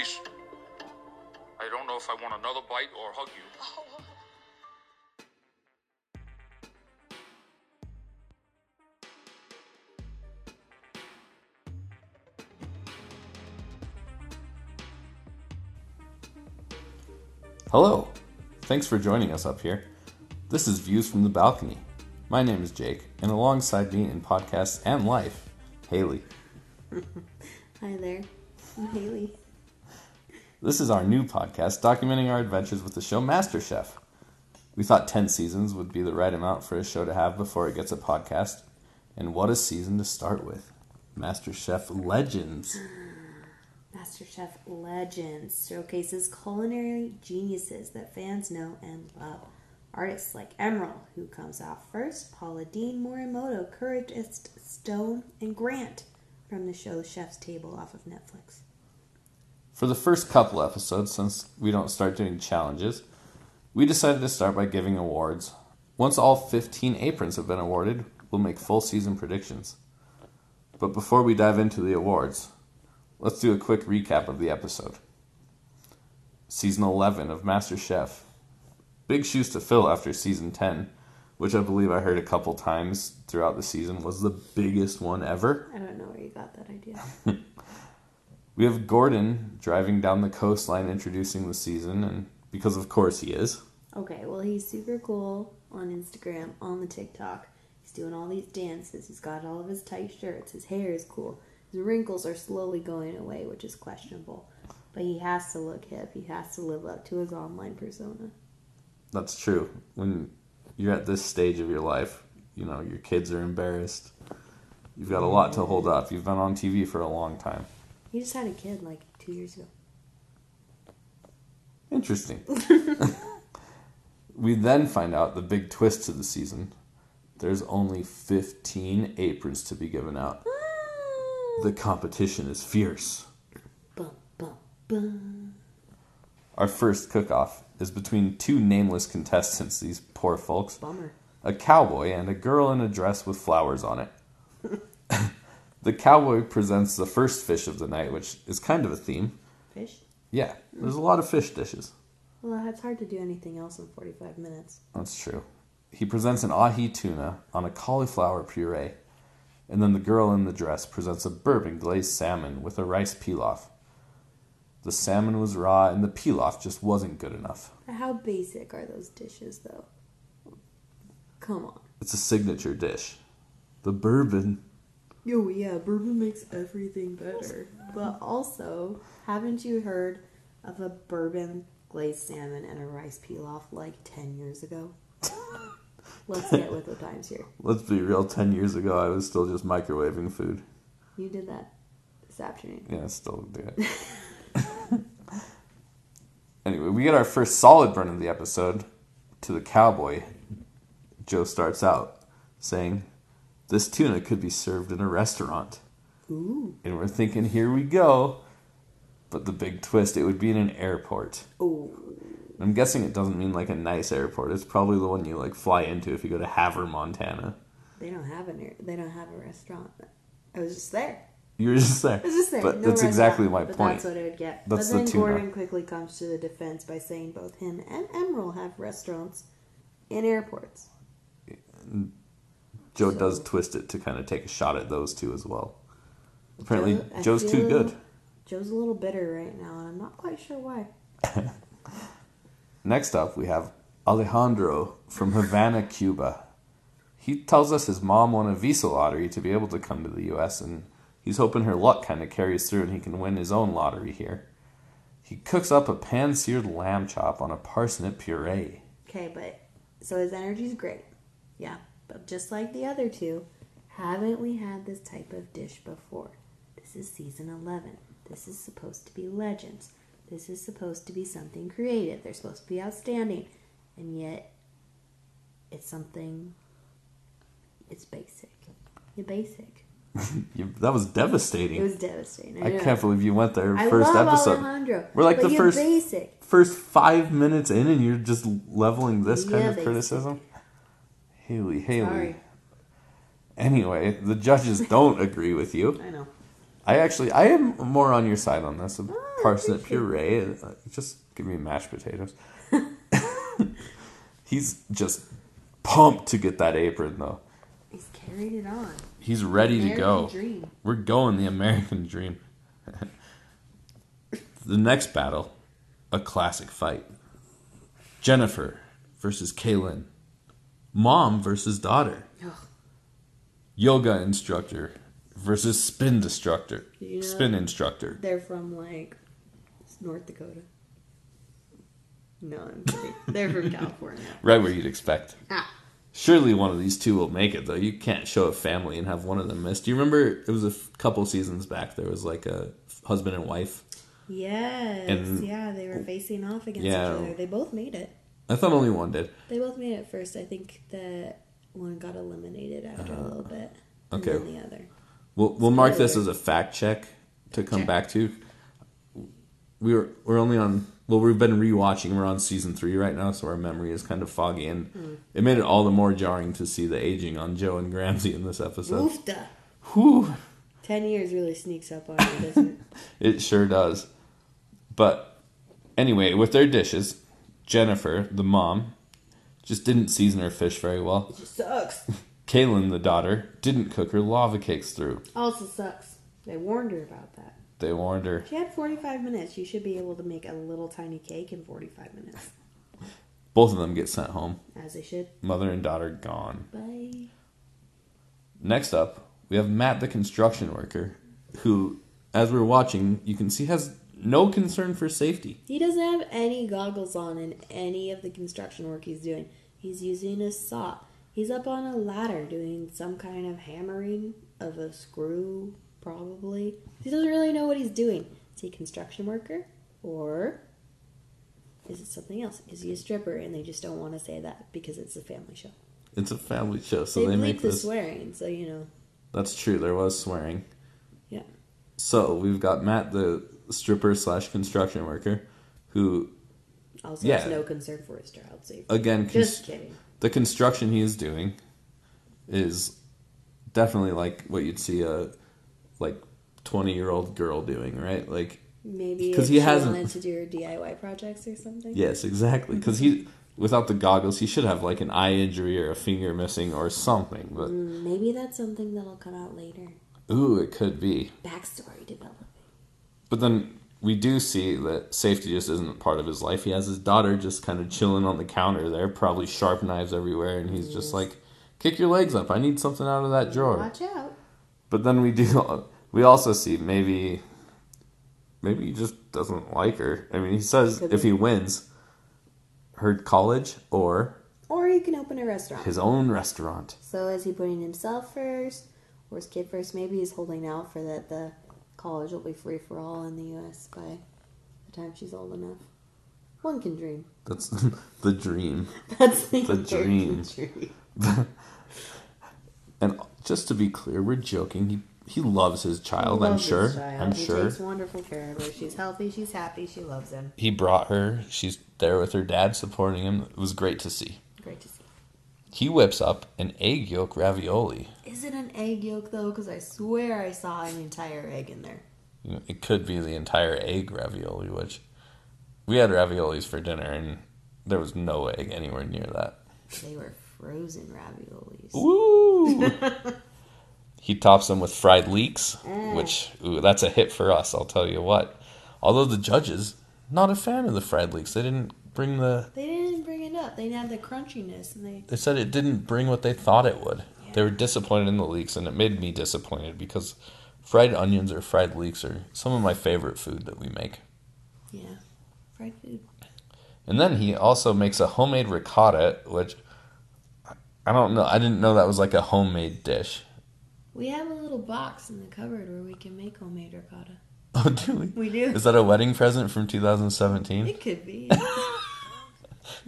Please. I don't know if I want another bite or hug you. Hello. Thanks for joining us up here. This is Views from the Balcony. My name is Jake, and alongside me in podcasts and life, Haley. Hi there, I'm Haley. This is our new podcast documenting our adventures with the show MasterChef. We thought 10 seasons would be the right amount for a show to have before it gets a podcast. And what a season to start with MasterChef Legends. MasterChef Legends showcases culinary geniuses that fans know and love. Artists like Emeril, who comes out first, Paula Deen, Morimoto, Curtis Stone, and Grant from the show Chef's Table off of Netflix. For the first couple episodes, since we don't start doing challenges, we decided to start by giving awards. Once all 15 aprons have been awarded, we'll make full season predictions. But before we dive into the awards, let's do a quick recap of the episode. Season 11 of MasterChef. Big shoes to fill after season 10, which I believe I heard a couple times throughout the season was the biggest one ever. I don't know where you got that idea. We have Gordon driving down the coastline introducing the season, and because of course he is. Okay, well, he's super cool on Instagram, on the TikTok. He's doing all these dances. He's got all of his tight shirts. His hair is cool. His wrinkles are slowly going away, which is questionable. But he has to look hip. He has to live up to his online persona. That's true. When you're at this stage of your life, you know, your kids are embarrassed. You've got a lot to hold up. You've been on TV for a long time. He just had a kid like two years ago. Interesting. we then find out the big twist to the season. There's only 15 aprons to be given out. The competition is fierce. Bum, bum, bum. Our first cook off is between two nameless contestants, these poor folks. Bummer. a cowboy and a girl in a dress with flowers on it. the cowboy presents the first fish of the night, which is kind of a theme. Fish? Yeah, hmm. there's a lot of fish dishes. Well, it's hard to do anything else in 45 minutes. That's true. He presents an ahi tuna on a cauliflower puree, and then the girl in the dress presents a bourbon glazed salmon with a rice pilaf. The salmon was raw, and the pilaf just wasn't good enough. How basic are those dishes, though? Come on. It's a signature dish. The bourbon. Oh yeah, bourbon makes everything better. But also, haven't you heard of a bourbon glazed salmon and a rice pilaf like 10 years ago? Let's get with the times here. Let's be real, 10 years ago, I was still just microwaving food. You did that this afternoon. Yeah, still do it. anyway, we get our first solid burn of the episode to the cowboy. Joe starts out saying, This tuna could be served in a restaurant. Ooh. And we're thinking, Here we go. But the big twist, it would be in an airport. Oh. I'm guessing it doesn't mean like a nice airport. It's probably the one you like fly into if you go to Havre, Montana. They don't have an air- they don't have a restaurant. I was just there. You were just there. I was just there. But no that's exactly my but point. That's what it would get. That's but the then tuna. Gordon quickly comes to the defense by saying both him and Emeril have restaurants in airports. Eh, Joe So- does twist it to kind of take a shot at those two as well. Apparently, Joe- Joe's too good. Joe's a little bitter right now, and I'm not quite sure why. Next up, we have Alejandro from Havana, Cuba. He tells us his mom won a visa lottery to be able to come to the U.S., and he's hoping her luck kind of carries through and he can win his own lottery here. He cooks up a pan seared lamb chop on a parsnip puree. Okay, but so his energy's great. Yeah, just like the other two, haven't we had this type of dish before? This is season 11. This is supposed to be legends. This is supposed to be something creative. They're supposed to be outstanding. And yet, it's something. It's basic. You're basic. That was devastating. It was devastating. I, I can't believe you went there I first love episode. Alejandro. We're like the first basic. first five minutes in, and you're just leveling this kind of basic. criticism. Haley, Haley. Sorry. Anyway, the judges don't agree with you. I know. I actually I am more on your side on this. A Oh, parsnip puree. uh, Just give me mashed potatoes. He's just pumped to get that apron though. He's carried it on. He's ready to go. Dream. We're going the American dream. the next battle, a classic fight. Jennifer versus Kaylin. Mom versus daughter. Ugh. Yoga instructor versus spin instructor. You know- Spin instructor. They're from like North Dakota. No, I'm. They're from California. Right where you'd expect. Ah, Surely one of these two will make it though. You can't show a family and have one of them miss. Do you remember it was a couple seasons back there was like a husband and wife. yes, And- yeah, they were facing off against Yeah. each other. They both made it. I thought only one did. They both made it first. I think that one got eliminated after a little bit. And okay. then the other. We'll we'll mark this as a fact check to come Check. back to. We were we're only on well we've been rewatching. We're on season three right now, so our memory is kind of foggy, and Hmm. it made it all the more jarring to see the aging on Joe and Gramsci in this episode. Oofda. Whew, Ten years really sneaks up on you, doesn't it? it sure does. But anyway, with their dishes, Jennifer, the mom, just didn't season her fish very well. It just sucks. Kaylin, the daughter, didn't cook her lava cakes through. Also sucks. They warned her about that. They warned her. She had 45 minutes. You should be able to make a little tiny cake in 45 minutes. Both of them get sent home. As they should. Mother and daughter gone. Bye. Next up, we have Matt, the construction worker, who, as we're watching, you can see has no concern for safety. He doesn't have any goggles on in any of the construction work he's doing. He's using a saw. He's up on a ladder doing some kind of hammering of a screw, probably. He doesn't really know what he's doing. Is he a construction worker? Or is it something else? Is he a stripper and they just don't want to say that because it's a family show? It's a family show, so they they, make the this. swearing, so you know. That's true. There was swearing. Yeah. So we've got Matt, the stripper slash construction worker, who Also Yeah. has no concern for his child safety. again, cons- Just kidding. the construction he is doing is definitely like what you'd see a like twenty year old girl doing, right? Like maybe because he hasn't- wanted to do DIY projects or something. Yes, exactly. Because he, without the goggles, he should have like an eye injury or a finger missing or something. But Mm, Maybe that's something that'll come out later. ooh, it could be. Backstory developing. But then we do see that safety just isn't part of his life. He has his daughter just kind of chilling on the counter there, probably sharp knives everywhere, and he's just like, "Kick your legs up! I need something out of that drawer." Watch out. But then we do. We also see maybe, maybe he just doesn't like her. I mean, he says if he wins, her college or Or he can open a restaurant. his own restaurant. So is he putting himself first or his kid first? Maybe he's holding out for that the college will be free for all in the U.S. by the time she's old enough. One can dream. That's the dream. That's the, The dream. dream. And just to be clear, we're joking. He he loves his child. I'm Loves his sure. child. I'm he sure. takes wonderful care of her. She's healthy. She's happy. She loves him. He brought her. She's there with her dad, supporting him. It was great to see. Great to see. He whips up an egg yolk ravioli. Is it an egg yolk though? Because I swear I saw an entire egg in there. You know, it could be the entire egg ravioli, which we had raviolis for dinner, and there was no egg anywhere near that. They were frozen raviolis. Woo! he tops them with fried leeks, Mm. which ooh, that's a hit for us. I'll tell you what. Although the judges not a fan of the fried leeks, they didn't bring the. They didn't up. They didn't have the crunchiness, and they They said it didn't bring what they thought it would. They were disappointed in the leeks, and it made me disappointed because fried onions or fried leeks are some of my favorite food that we make. yeah, fried food. And then he also makes a homemade ricotta, which I don't know. I didn't know that was like a homemade dish. We have a little box in the cupboard where we can make homemade ricotta. Oh, do we? We do. Is that a wedding present from 2017? It could be.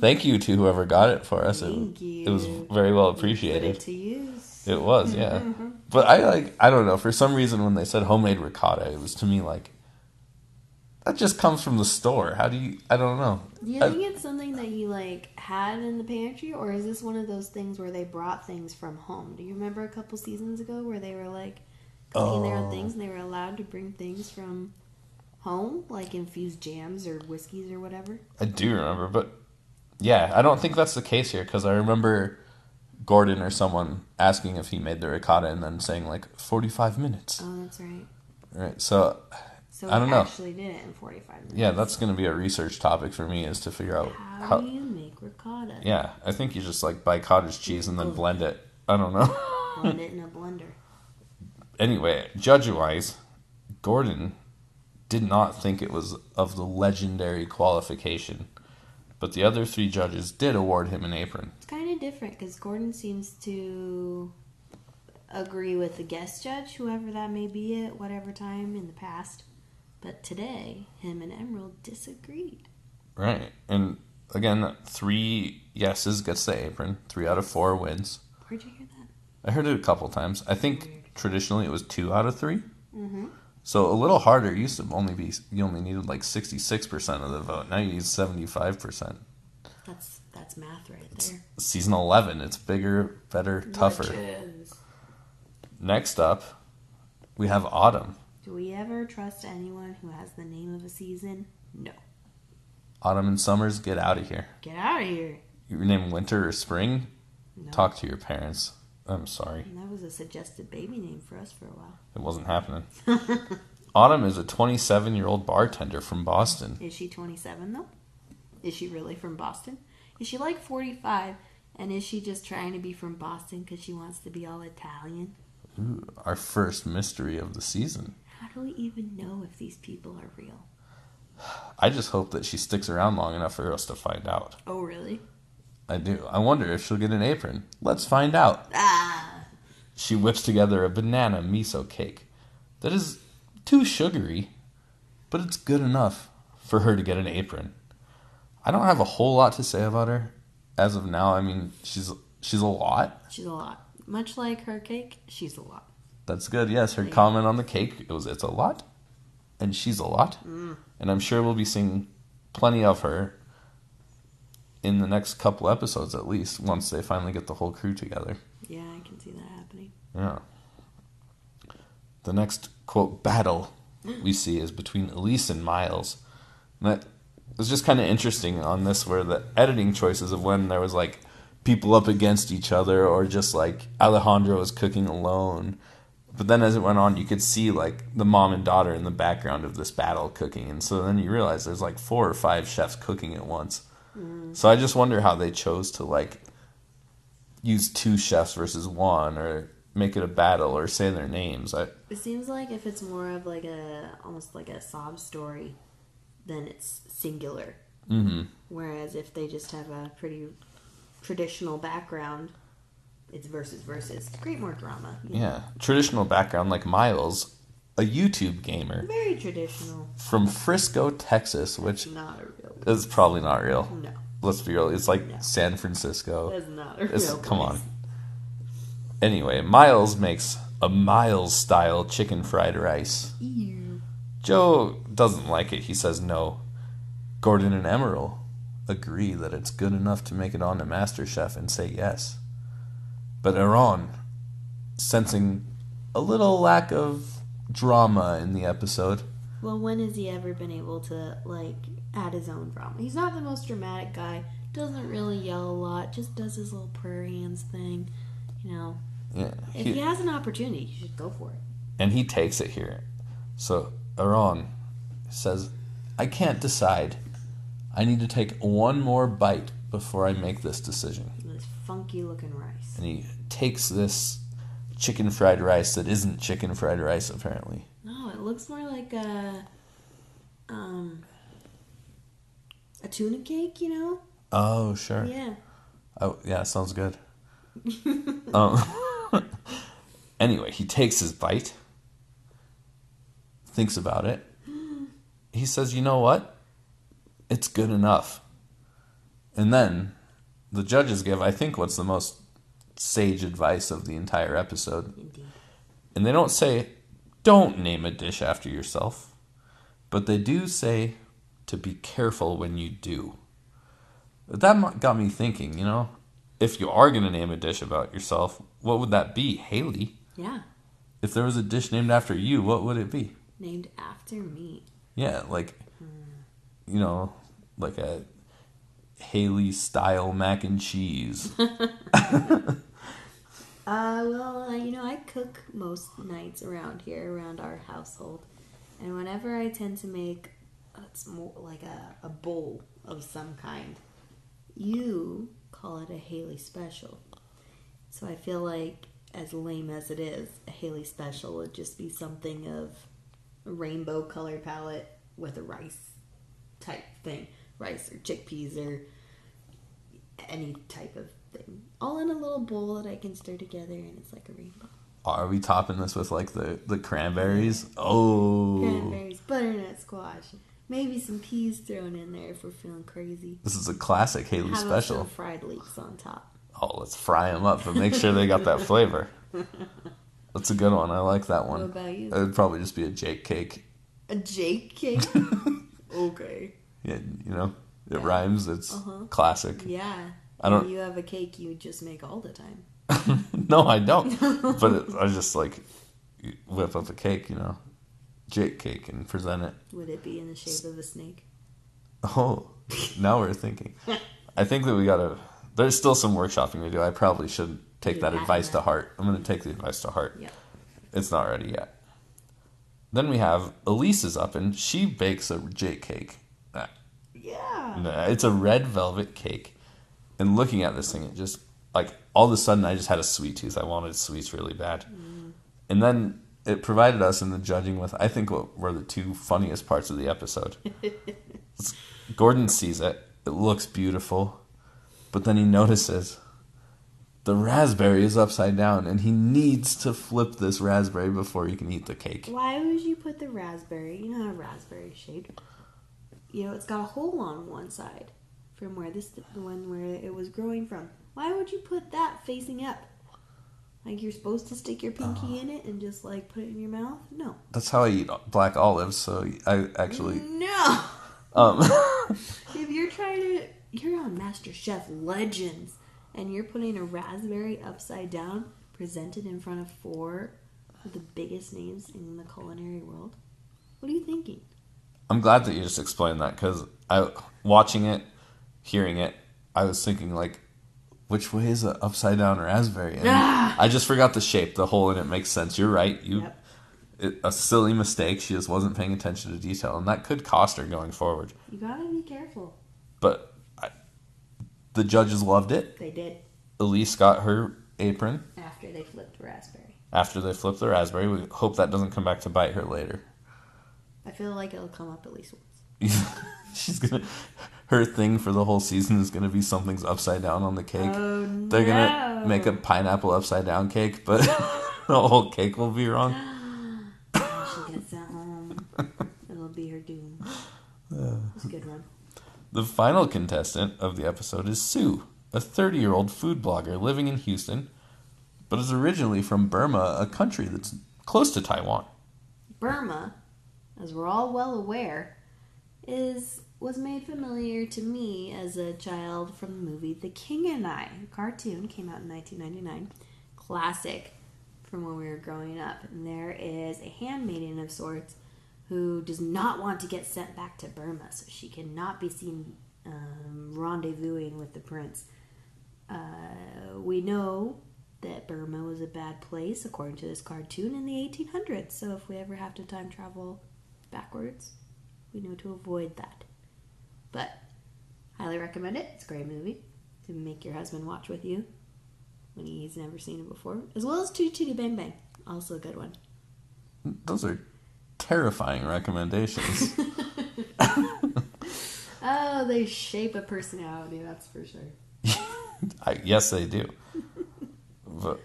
Thank you to whoever got it for us. Thank it, you. it was very well appreciated. it to use. It was, yeah. Mm-hmm. But I like I don't know, for some reason when they said homemade ricotta, it was to me like that just comes from the store. How do you I don't know. Do you I- think it's something that you like had in the pantry, or is this one of those things where they brought things from home? Do you remember a couple seasons ago where they were like, cooking their own Oh. things, and they were allowed to bring things from home, like infused jams or whiskeys or whatever. I do remember, but yeah, I don't think that's the case here because I remember Gordon or someone asking if he made the ricotta and then saying like 45 minutes. Oh, that's right. Right. So So I don't know. actually did it in 45 minutes. yeah, that's going to be a research topic for me is to figure out How, how. do you make ricotta? Yeah, I think you just like buy cottage cheese and then blend it. I don't know. Blend it in a blender. anyway, judge wise, Gordon did not think it was of the legendary qualification, but the other three judges did award him an apron. It's kind of different because Gordon seems to agree with the guest judge, whoever that may be at whatever time in the past. But today, him and Emeril disagreed. Right. And again, three yeses gets the apron. Three out of four wins. Where'd you hear that? I heard it a couple times. I think traditionally it was two out of 3 Mm-hmm. So a little harder. It used to only be you only needed like sixty six percent of the vote. Now you need seventy five percent. That's that's math right there. Season eleven, it's bigger, better, tougher. Legends. Next up, we have Autumn. Do we ever trust anyone who has the name of a season? No. Autumn and Summers, get out of here. Get out of here. Your name Winter or Spring? No. Talk to your parents. I'm sorry. That was a suggested baby name for us for a while. It wasn't happening. Autumn is a 27 year old bartender from Boston. Is she 27 though? Is she really from Boston? Is she like 45? And is she just trying to be from Boston because she wants to be all Italian? Ooh, our first mystery of the season. How do we even know if these people are real? I just hope that she sticks around long enough for us to find out. Oh, really? I do. I wonder if she'll get an apron. Let's find out. Ah! She whips together a banana miso cake that is too sugary, but it's good enough for her to get an apron. I don't have a whole lot to say about her as of now. I mean, she's she's a lot. She's a lot. Much like her cake, she's a lot. That's good. Yes, her comment on the cake it was it's a lot, and she's a lot, and I'm sure we'll be seeing plenty of her in the next couple episodes at least once they finally get the whole crew together. Yeah, I can see that happening. Yeah. The next quote battle we see is between Elise and Miles. And that was just kind of interesting on this, where the editing choices of when there was like people up against each other, or just like Alejandro was cooking alone. But then as it went on, you could see like the mom and daughter in the background of this battle cooking, and so then you realize there's like four or five chefs cooking at once. So I just wonder how they chose to like use two chefs versus one, or make it a battle, or say their names. I It seems like if it's more of like a almost like a sob story, then it's singular. hmm Whereas if they just have a pretty traditional background, it's versus versus. Create more drama. you know? yeah traditional background like Miles, a YouTube gamer Very traditional. from Frisco, Texas, which Not a real. is probably not real. No, Let's be real. It's like No. San Francisco. that's not It's, real. come place. on. Anyway, Miles makes a Miles style chicken fried rice. Ew. Joe doesn't like it. He says no. Gordon and Emeril agree that it's good enough to make it on to MasterChef and say yes. But Aaron, sensing a little lack of drama in the episode, Well, when has he ever been able to like add his own drama? He's not the most dramatic guy. Doesn't really yell a lot. Just does his little prayer hands thing. You know, yeah, if he- he has an opportunity, he should go for it. and he takes it here. So Aaron says, I can't decide. I need to take one more bite before I make this decision. This funky looking rice. And he takes this chicken fried rice that isn't chicken fried rice, apparently. No, it looks more like a um a tuna cake. You know? Oh, sure. Yeah. Oh, yeah, sounds good. um, anyway, he takes his bite, thinks about it. He says, You know what? It's good enough. And then the judges give, I think, what's the most sage advice of the entire episode. Indeed. And they don't say, Don't name a dish after yourself. But they do say to be careful when you do. That got me thinking, you know, if you are going to name a dish about yourself, what would that be? Haley? Yeah. if there was a dish named after you, what would it be? Named after me. Yeah, like you know, like a Haley style mac and cheese. Uh, well, you know, I cook most nights around here, around our household, and whenever I tend to make, it's more like a, a bowl of some kind. You call it a Haley special, so I feel like, as lame as it is, a Haley special would just be something of a rainbow color palette with a rice type thing, rice or chickpeas or any type of thing, all in a little bowl that I can stir together, and it's like a rainbow. Are we topping this with like the the cranberries? Oh, Cranberries, butternut squash, maybe some peas thrown in there if we're feeling crazy. this is a classic Haley How about special. some fried leeks on top? Oh, let's fry them up, but make sure they got that flavor. That's a good one. I like that one. What about you? It would probably just be a Jake cake. A Jake cake? okay. Yeah, you know, it rhymes. It's Uh-huh. classic. Yeah. I don't- You have a cake you just make all the time. no, I don't. but it, I just like whip up a cake, you know, Jake cake, and present it. Would it be in the shape of a snake? Oh, now we're thinking. I think that we gotta. There's still some workshopping to do. I probably should take that that advice and to heart. I'm gonna take the advice to heart. Yep. It's not ready yet. Then we have Elise is up and she bakes a Jake cake. Nah, Yeah. nah, It's a red velvet cake. And looking at this thing, it just like all of a sudden I just had a sweet tooth. I wanted sweets really bad. Mm. And then it provided us in the judging with I think what were the two funniest parts of the episode. Gordon sees it. It looks beautiful. But then he notices the raspberry is upside down and he needs to flip this raspberry before he can eat the cake. Why would you put the raspberry? You know how raspberry is shaped. You know, it's got a hole on one side from where this the one where it was growing from. Why would you put that facing up? Like you're supposed to stick your pinky in it and just like put it in your mouth? No. That's how I eat black olives, so I actually No. um if you're trying to, you're on Master Chef Legends, and you're putting a raspberry upside down, presented in front of four of the biggest names in the culinary world. What are you thinking? I'm glad that you just explained that because I, watching it, hearing it, I was thinking like, which way is an upside down raspberry? And Ah! I just forgot the shape. The hole in it makes sense. You're right. You, Yep. it, a silly mistake. She just wasn't paying attention to detail, and that could cost her going forward. You gotta be careful. But I, the judges loved it. They did Elise got her apron after they flipped raspberry. after they flipped the raspberry. We hope that doesn't come back to bite her later. I feel like it'll come up at least once. She's gonna. Her thing for the whole season is gonna be something's upside down on the cake. Oh, They're gonna make a pineapple upside down cake, but the whole cake will be wrong. She gets home, it'll be her doom. It's a good one. The final contestant of the episode is Sue, a 30 year old food blogger living in Houston, but is originally from Burma, a country that's close to Taiwan. Burma, as we're all well aware, is was made familiar to me as a child from the movie The King and I. A cartoon came out in 1999, classic from when we were growing up. And there is a handmaiden of sorts who does not want to get sent back to Burma, so she cannot be seen um, rendezvousing with the prince. Uh, we know that Burma was a bad place, according to this cartoon, in the 1800s. So if we ever have to time travel backwards, we know to avoid that. But highly recommend it. It's a great movie to make your husband watch with you when he's never seen it before, as well as Chitty Chitty Bang Bang, also a good one. Those are terrifying recommendations. Oh, they shape a personality, that's for sure. I, yes, they do. But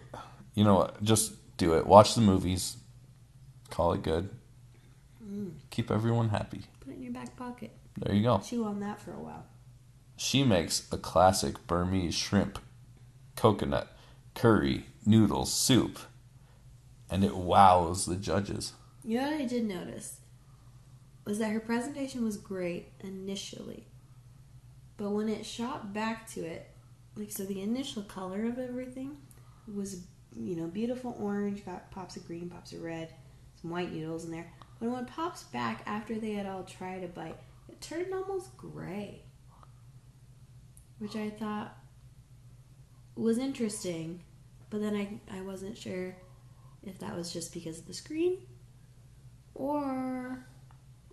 you know what? Just do it. Watch the movies. Call it good. Mm. Keep everyone happy. Put it in your back pocket. There you go. Chew on that for a while. She makes a classic Burmese shrimp, coconut, curry, noodles, soup, and it wows the judges. You know what I did notice was that her presentation was great initially, but when it shot back to it, like so, the initial color of everything was you know, beautiful orange, got pops of green, pops of red, some white noodles in there. When it pops back after they had all tried a bite, it turned almost gray. Which I thought was interesting, but then I, I wasn't sure if that was just because of the screen or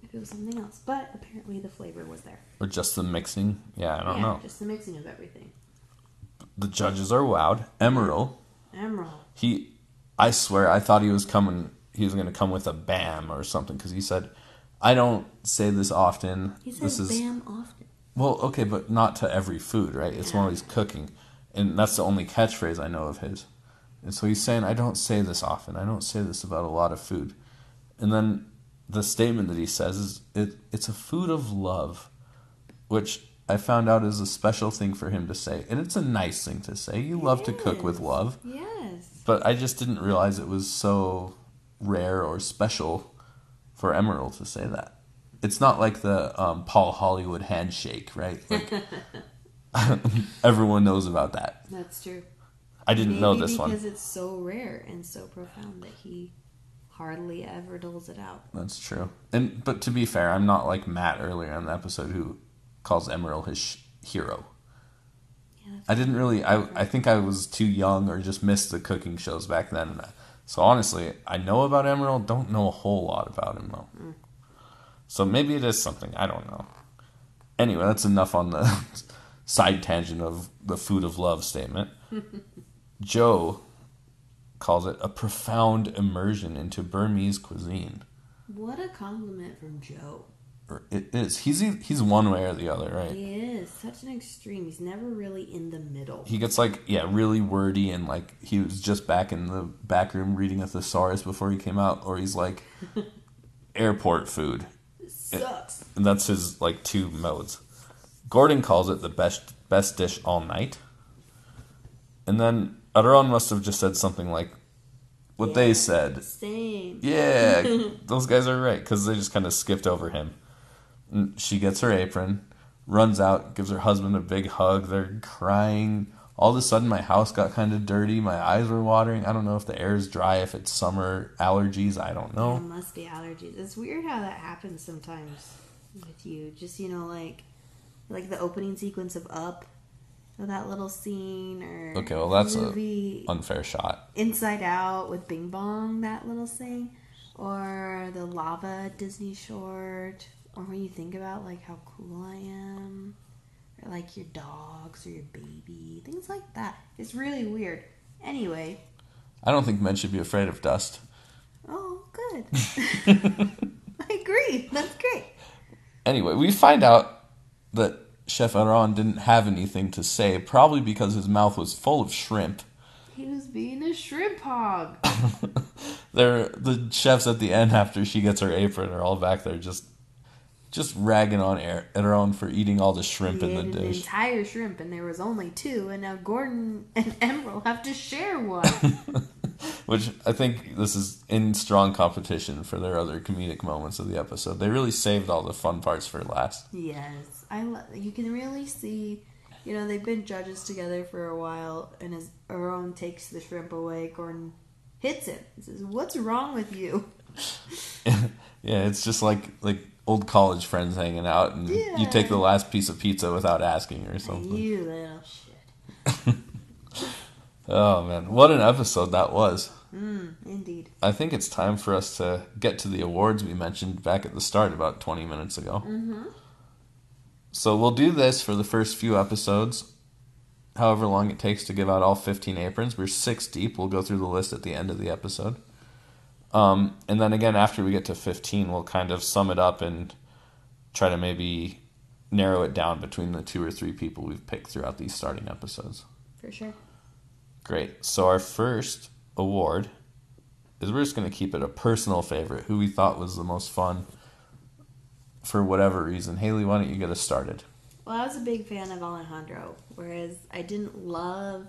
if it was something else. But apparently the flavor was there. Or just the mixing? Yeah, I don't yeah, know. just the mixing of everything. The judges are wowed. Emeril, Emeril. he, I swear, I thought he was coming. He was going to come with a bam or something because he said, "I don't say this often. He says this is bam often. well, okay, but not to every food, right? It's one of these cooking, and that's the only catchphrase I know of his. And so he's saying, "I don't say this often. I don't say this about a lot of food." And then the statement that he says is, "It it's a food of love," which I found out is a special thing for him to say, and it's a nice thing to say. You love to cook with love, Yes. but I just didn't realize it was so rare or special for Emeril to say that. It's not like the um, Paul Hollywood handshake, right? Like everyone knows about that. That's true. I didn't Maybe know this because one. it's so rare and so profound that he hardly ever doles it out. That's true. And but to be fair, I'm not like Matt earlier in the episode who calls Emeril his sh- hero. Yeah, I didn't really. I I think I was too young or just missed the cooking shows back then. So honestly, I know about Emeril. Don't know a whole lot about him though. So maybe it is something I don't know. Anyway, that's enough on the side tangent of the food of love statement. Joe calls it a profound immersion into Burmese cuisine. What a compliment from Joe. Or It is. He's he's one way or the other, right? He is such an extreme. He's never really in the middle. he gets like yeah really wordy and like he was just back in the back room reading a thesaurus before he came out or he's like airport food Sucks. and that's his like two modes gordon calls it the best best dish all night and then Aaron must have just said something like what they said Same. yeah those guys are right because they just kind of skipped over him she gets her apron runs out gives her husband a big hug. They're crying. All of a sudden my house got kind of dirty. My eyes were watering. I don't know if the air is dry if it's summer allergies. I don't know. It must be allergies. It's weird how that happens sometimes with you. Just you know, like like the opening sequence of Up, or that little scene, or Okay, well, that's a- unfair shot. Inside Out with Bing Bong, that little thing, or the Lava Disney short, or when you think about like how cool I am, or like your dogs or your baby, things like that. It's really weird. Anyway, i don't think men should be afraid of dust oh, good. I agree. That's great. anyway we find out that chef Aaron didn't have anything to say probably because his mouth was full of shrimp He was being a shrimp hog. They're the chefs at the end after she gets her apron are all back there just just ragging on Aaron for eating all the shrimp He in ate the an dish. entire shrimp, and there was only two, and now Gordon and Emeril have to share one. Which I think this is in strong competition for their other comedic moments of the episode. They really saved all the fun parts for last. yes, I. Lo- you can really see. You know, they've been judges together for a while, and as Aaron takes the shrimp away, Gordon hits him. He says, "What's wrong with you?" yeah, it's just like like old college friends hanging out and you take the last piece of pizza without asking or something. You little shit. Oh man, what an episode that was. Mm, indeed. I think it's time for us to get to the awards we mentioned back at the start about 20 minutes ago. Mm-hmm. So we'll do this for the first few episodes, however long it takes to give out all 15 aprons. We're six deep. We'll go through the list at the end of the episode. Um, and then again, after we get to 15, we'll kind of sum it up and try to maybe narrow it down between the two or three people we've picked throughout these starting episodes. For sure. Great. So our first award is we're just going to keep it a personal favorite, who we thought was the most fun for whatever reason. Haley, why don't you get us started? Well, I was a big fan of Alejandro, whereas I didn't love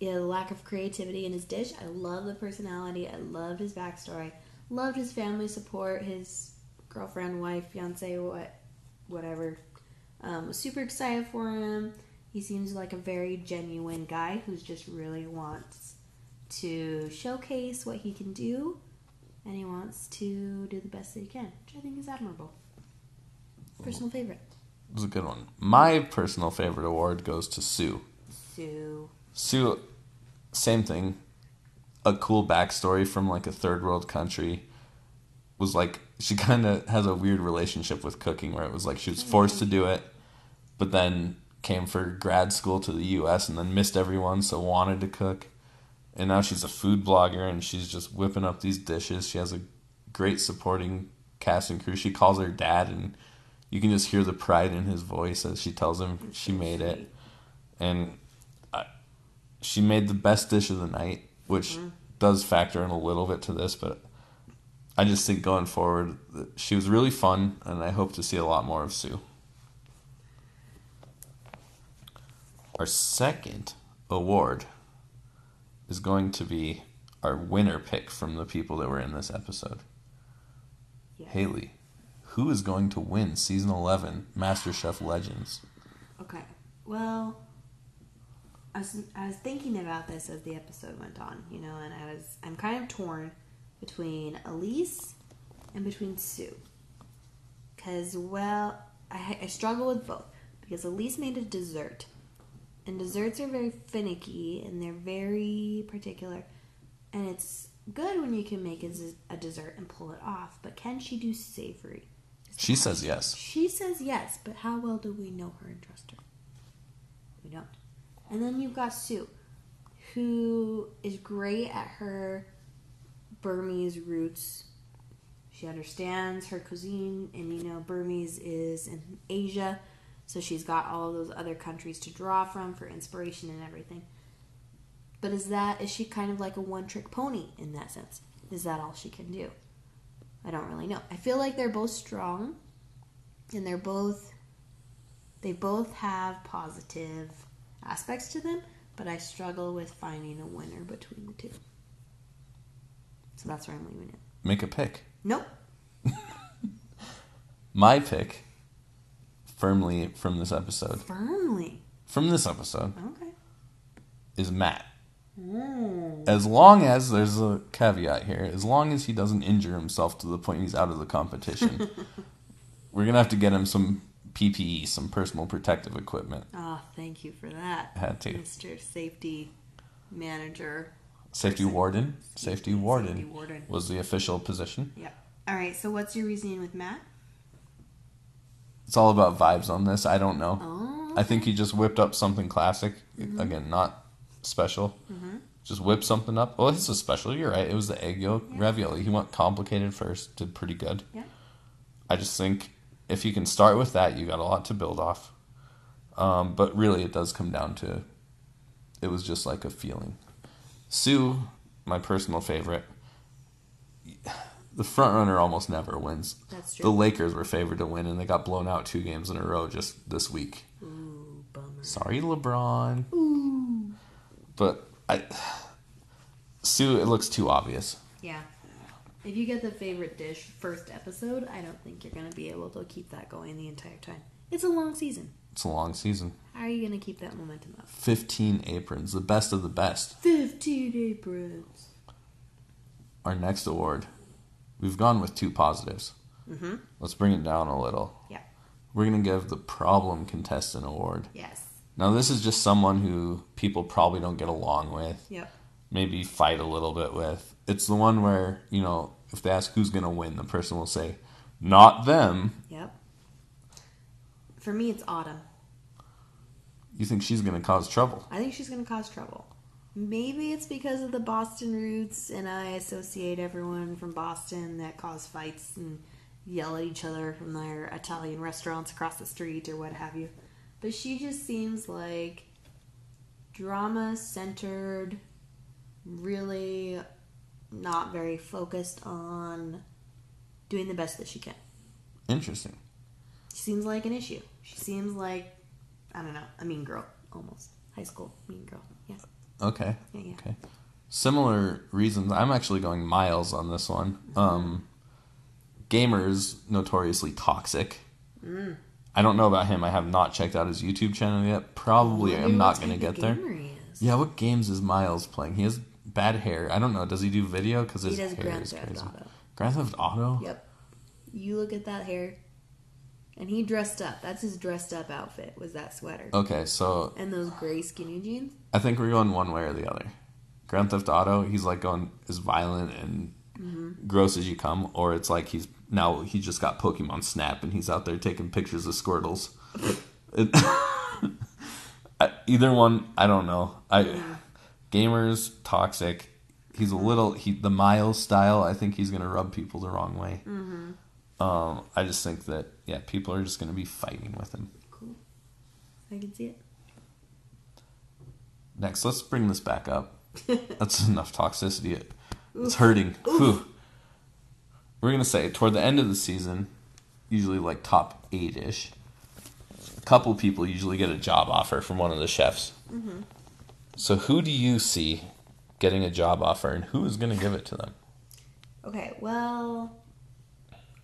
yeah, the lack of creativity in his dish. I love the personality. I love his backstory. Loved his family support, his girlfriend, wife, fiance, what, whatever. Um, was super excited for him. He seems like a very genuine guy who's just really wants to showcase what he can do, and he wants to do the best that he can, which I think is admirable. Personal favorite. It was a good one. My personal favorite award goes to Sue. Sue. Sue, same thing. A cool backstory from like a third world country. Was like she kind of has a weird relationship with cooking, where it was like she was forced to do it, but then came for grad school to the U.S. and then missed everyone, so wanted to cook. And now she's a food blogger and she's just whipping up these dishes. She has a great supporting cast and crew. She calls her dad, and you can just hear the pride in his voice as she tells him she made it. And she made the best dish of the night, which mm-hmm. does factor in a little bit to this, but I just think going forward, she was really fun, and I hope to see a lot more of Sue. Our second award is going to be our winner pick from the people that were in this episode. Yeah. Haley, who is going to win season 11 MasterChef Legends? Okay. Well, I was I was thinking about this as the episode went on, you know, and I was I'm kind of torn between Elise and between Sue. Cause well, I I struggle with both because Elise made a dessert, and desserts are very finicky and they're very particular, and it's good when you can make a, dessert and pull it off. But can she do savory? She says yes. She says yes, but how well do we know her and trust her? We don't. And then you've got Sue, who is great at her Burmese roots. She understands her cuisine, and you know, Burmese is in Asia, so she's got all those other countries to draw from for inspiration and everything. But is that is she kind of like a one trick pony in that sense? Is that all she can do? I don't really know. I feel like they're both strong and they're both they both have positive aspects to them, but I struggle with finding a winner between the two. So that's where I'm leaving it. Make a pick. Nope. My pick, firmly from this episode, Firmly. from this episode, Okay. is Matt. Mm. As long as there's a caveat here, as long as he doesn't injure himself to the point he's out of the competition, we're gonna have to get him some PPE, some personal protective equipment. Oh, thank you for that. Had to. Mr. Safety Manager. Safety warden, safety warden Safety warden. was the official position. Yep. All right, so what's your reasoning with Matt? It's all about vibes on this. I don't know. Oh. I think he just whipped up something classic. Again, not special. Mhm. Just whipped something up. Oh, it's a special. You're right. It was the egg yolk ravioli. He went complicated first. Did pretty good. Yeah. I just think if you can start with that, you got a lot to build off. Um, but really, it does come down to it was just like a feeling. Sue, my personal favorite. The front runner almost never wins. That's true. The. Lakers were favored to win, and they got blown out two games in a row just this week. Ooh, bummer. Sorry, LeBron. Ooh. But I, Sue, it looks too obvious. Yeah. If you get the favorite dish first episode, I don't think you're going to be able to keep that going the entire time. It's a long season. It's a long season. How are you going to keep that momentum up? 15 aprons, the best of the best. 15 aprons. Our next award, we've gone with two positives. Mm-hmm. Let's bring it down a little. Yeah. We're going to give the problem contestant award. Yes. Now, this is just someone who people probably don't get along with, Yep. maybe fight a little bit with. It's the one where, you know, if they ask who's going to win, the person will say, not them. Yep. For me, it's Autumn. You think she's going to cause trouble. I think she's going to cause trouble. Maybe it's because of the Boston roots, and I associate everyone from Boston that cause fights and yell at each other from their Italian restaurants across the street or what have you. But she just seems like drama centered, really not very focused on doing the best that she can. Interesting. She seems like an issue. She seems like, I don't know, a mean girl almost. High school mean girl. Yeah. Okay. Yeah, yeah. Okay. Similar reasons. I'm actually going miles on this one. Um, gamers notoriously toxic. Mm. I don't know about him. I have not checked out his YouTube channel yet. Probably I'm not going to get there. gamer he is. Yeah, what games is Miles playing? He has bad hair. I don't know. Does he do video? Because his He does hair Grand is Theft crazy. Auto. Grand Theft Auto. Yep. You look at that hair. And he dressed up. That's his dressed up outfit, was that sweater. Okay, so And those gray skinny jeans. I think we're going one way or the other. Grand Theft Auto, he's like going as violent and mm-hmm. gross as you come, or it's like he's now he just got Pokemon Snap and he's out there taking pictures of Squirtles. It- I- Either one, I don't know. I mm. Gamers toxic. He's a mm-hmm. little he the Miles style. I think he's gonna rub people the wrong way. Mm-hmm. Um, I just think that yeah, people are just gonna be fighting with him. Cool. I can see it. Next, let's bring this back up. That's enough toxicity. It's hurting. We're gonna say toward the end of the season, usually like top eight ish. A couple people usually get a job offer from one of the chefs. Mm-hmm. So who do you see getting a job offer, and who is gonna give it to them? Okay, well,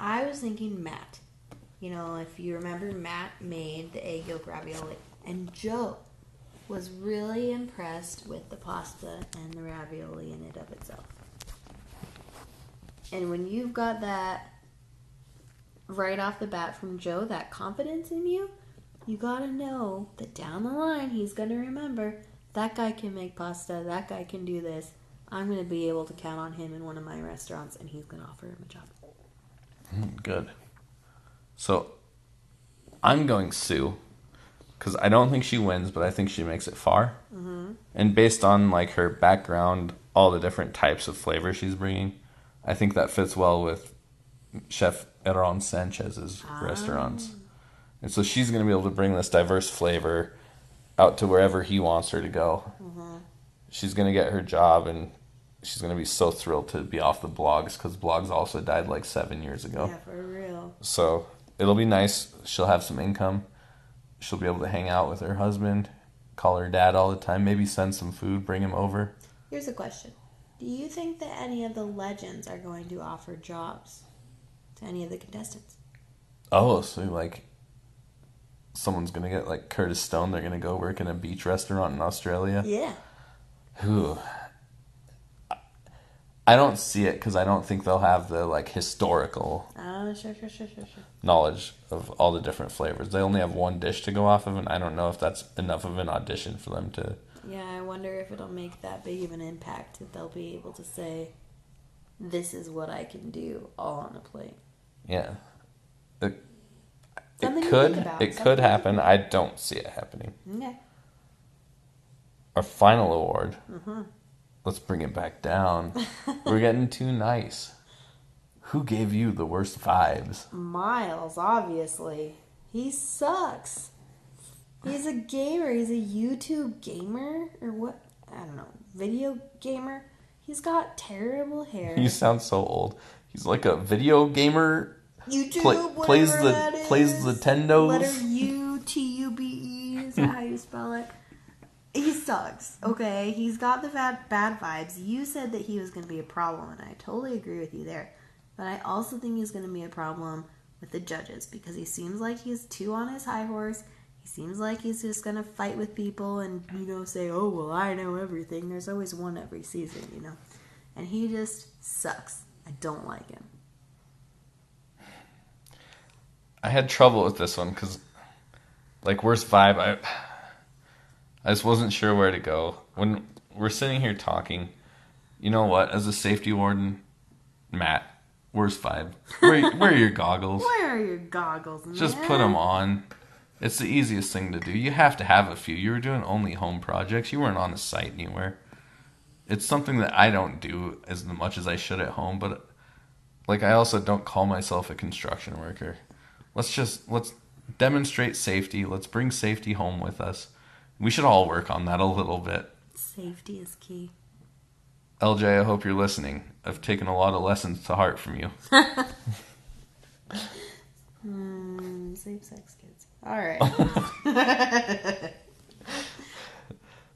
I was thinking Matt. You know, if you remember, Matt made the egg yolk ravioli, and Joe was really impressed with the pasta and the ravioli in it of itself. And when you've got that right off the bat from Joe, that confidence in you, you gotta know that down the line he's gonna remember that guy can make pasta, that guy can do this. I'm gonna be able to count on him in one of my restaurants, and he's gonna offer him a job. Good. So I'm going Sue because I don't think she wins, but I think she makes it far. Mm-hmm. And based on like her background, all the different types of flavor she's bringing, I think that fits well with Chef Aaron Sanchez's restaurants. And so she's going to be able to bring this diverse flavor out to wherever he wants her to go. Mm-hmm. She's going to get her job and she's going to be so thrilled to be off the blogs because blogs also died like seven years ago. Yeah, for real. So it'll be nice. She'll have some income. She'll be able to hang out with her husband, call her dad all the time, maybe send some food, bring him over. Here's a question: Do you think that any of the legends are going to offer jobs to any of the contestants? Oh, so like someone's gonna get like Curtis Stone, they're gonna go work in a beach restaurant in Australia. Yeah. Who? I don't see it because I don't think they'll have the like historical sure, sure, sure, sure, sure. knowledge of all the different flavors. They only have one dish to go off of, and I don't know if that's enough of an audition for them to. Yeah, I wonder if it'll make that big of an impact that they'll be able to say, "This is what I can do," all on a plate. Yeah. It, Something it to could think about, it could happen. I don't see it happening. Okay. Our final award. Mm-hmm. Let's bring it back down. We're getting too nice. Who gave you the worst vibes? Miles, obviously, he sucks. He's a gamer. He's a YouTube gamer or what? I don't know. Video gamer. He's got terrible hair. You sound so old. He's like a video gamer. YouTube Play- plays the- plays the Tendos. Letter U T U B E. Is that how you spell it? He sucks. Okay, he's got the bad bad vibes. You said that he was going to be a problem, and I totally agree with you there. But I also think he's going to be a problem with the judges because he seems like he's too on his high horse. He seems like he's just going to fight with people and you know say, "Oh well, I know everything." There's always one every season, you know, and he just sucks. I don't like him. I had trouble with this one because, like, worst vibe. I I just wasn't sure where to go when we're sitting here talking. You know what? As a safety warden, Matt, worst vibe. Where, where are your goggles? Where are your goggles, man? Just put them on. It's the easiest thing to do. You have to have a few. You were doing only home projects. You weren't on the site anywhere. It's something that I don't do as much as I should at home, but like I also don't call myself a construction worker. Let's just let's demonstrate safety. Let's bring safety home with us. We should all work on that a little bit. Safety is key. LJ, I hope you're listening. I've taken a lot of lessons to heart from you. Hmm, Safe sex kids. All right.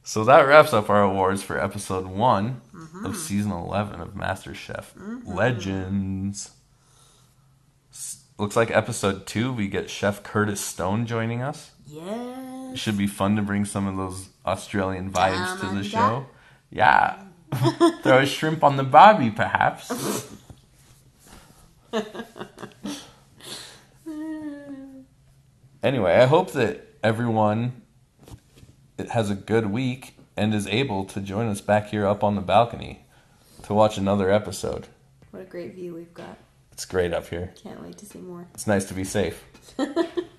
So that wraps up our awards for episode one mm-hmm. of season 11 of MasterChef mm-hmm. Legends. Looks like episode two, we get Chef Curtis Stone joining us. yes. Should be fun to bring some of those Australian vibes to the show. Yeah. Throw a shrimp on the barbie, perhaps. anyway, I hope that everyone it has a good week and is able to join us back here up on the balcony to watch another episode. What a great view we've got. It's great up here. Can't wait to see more. It's nice to be safe.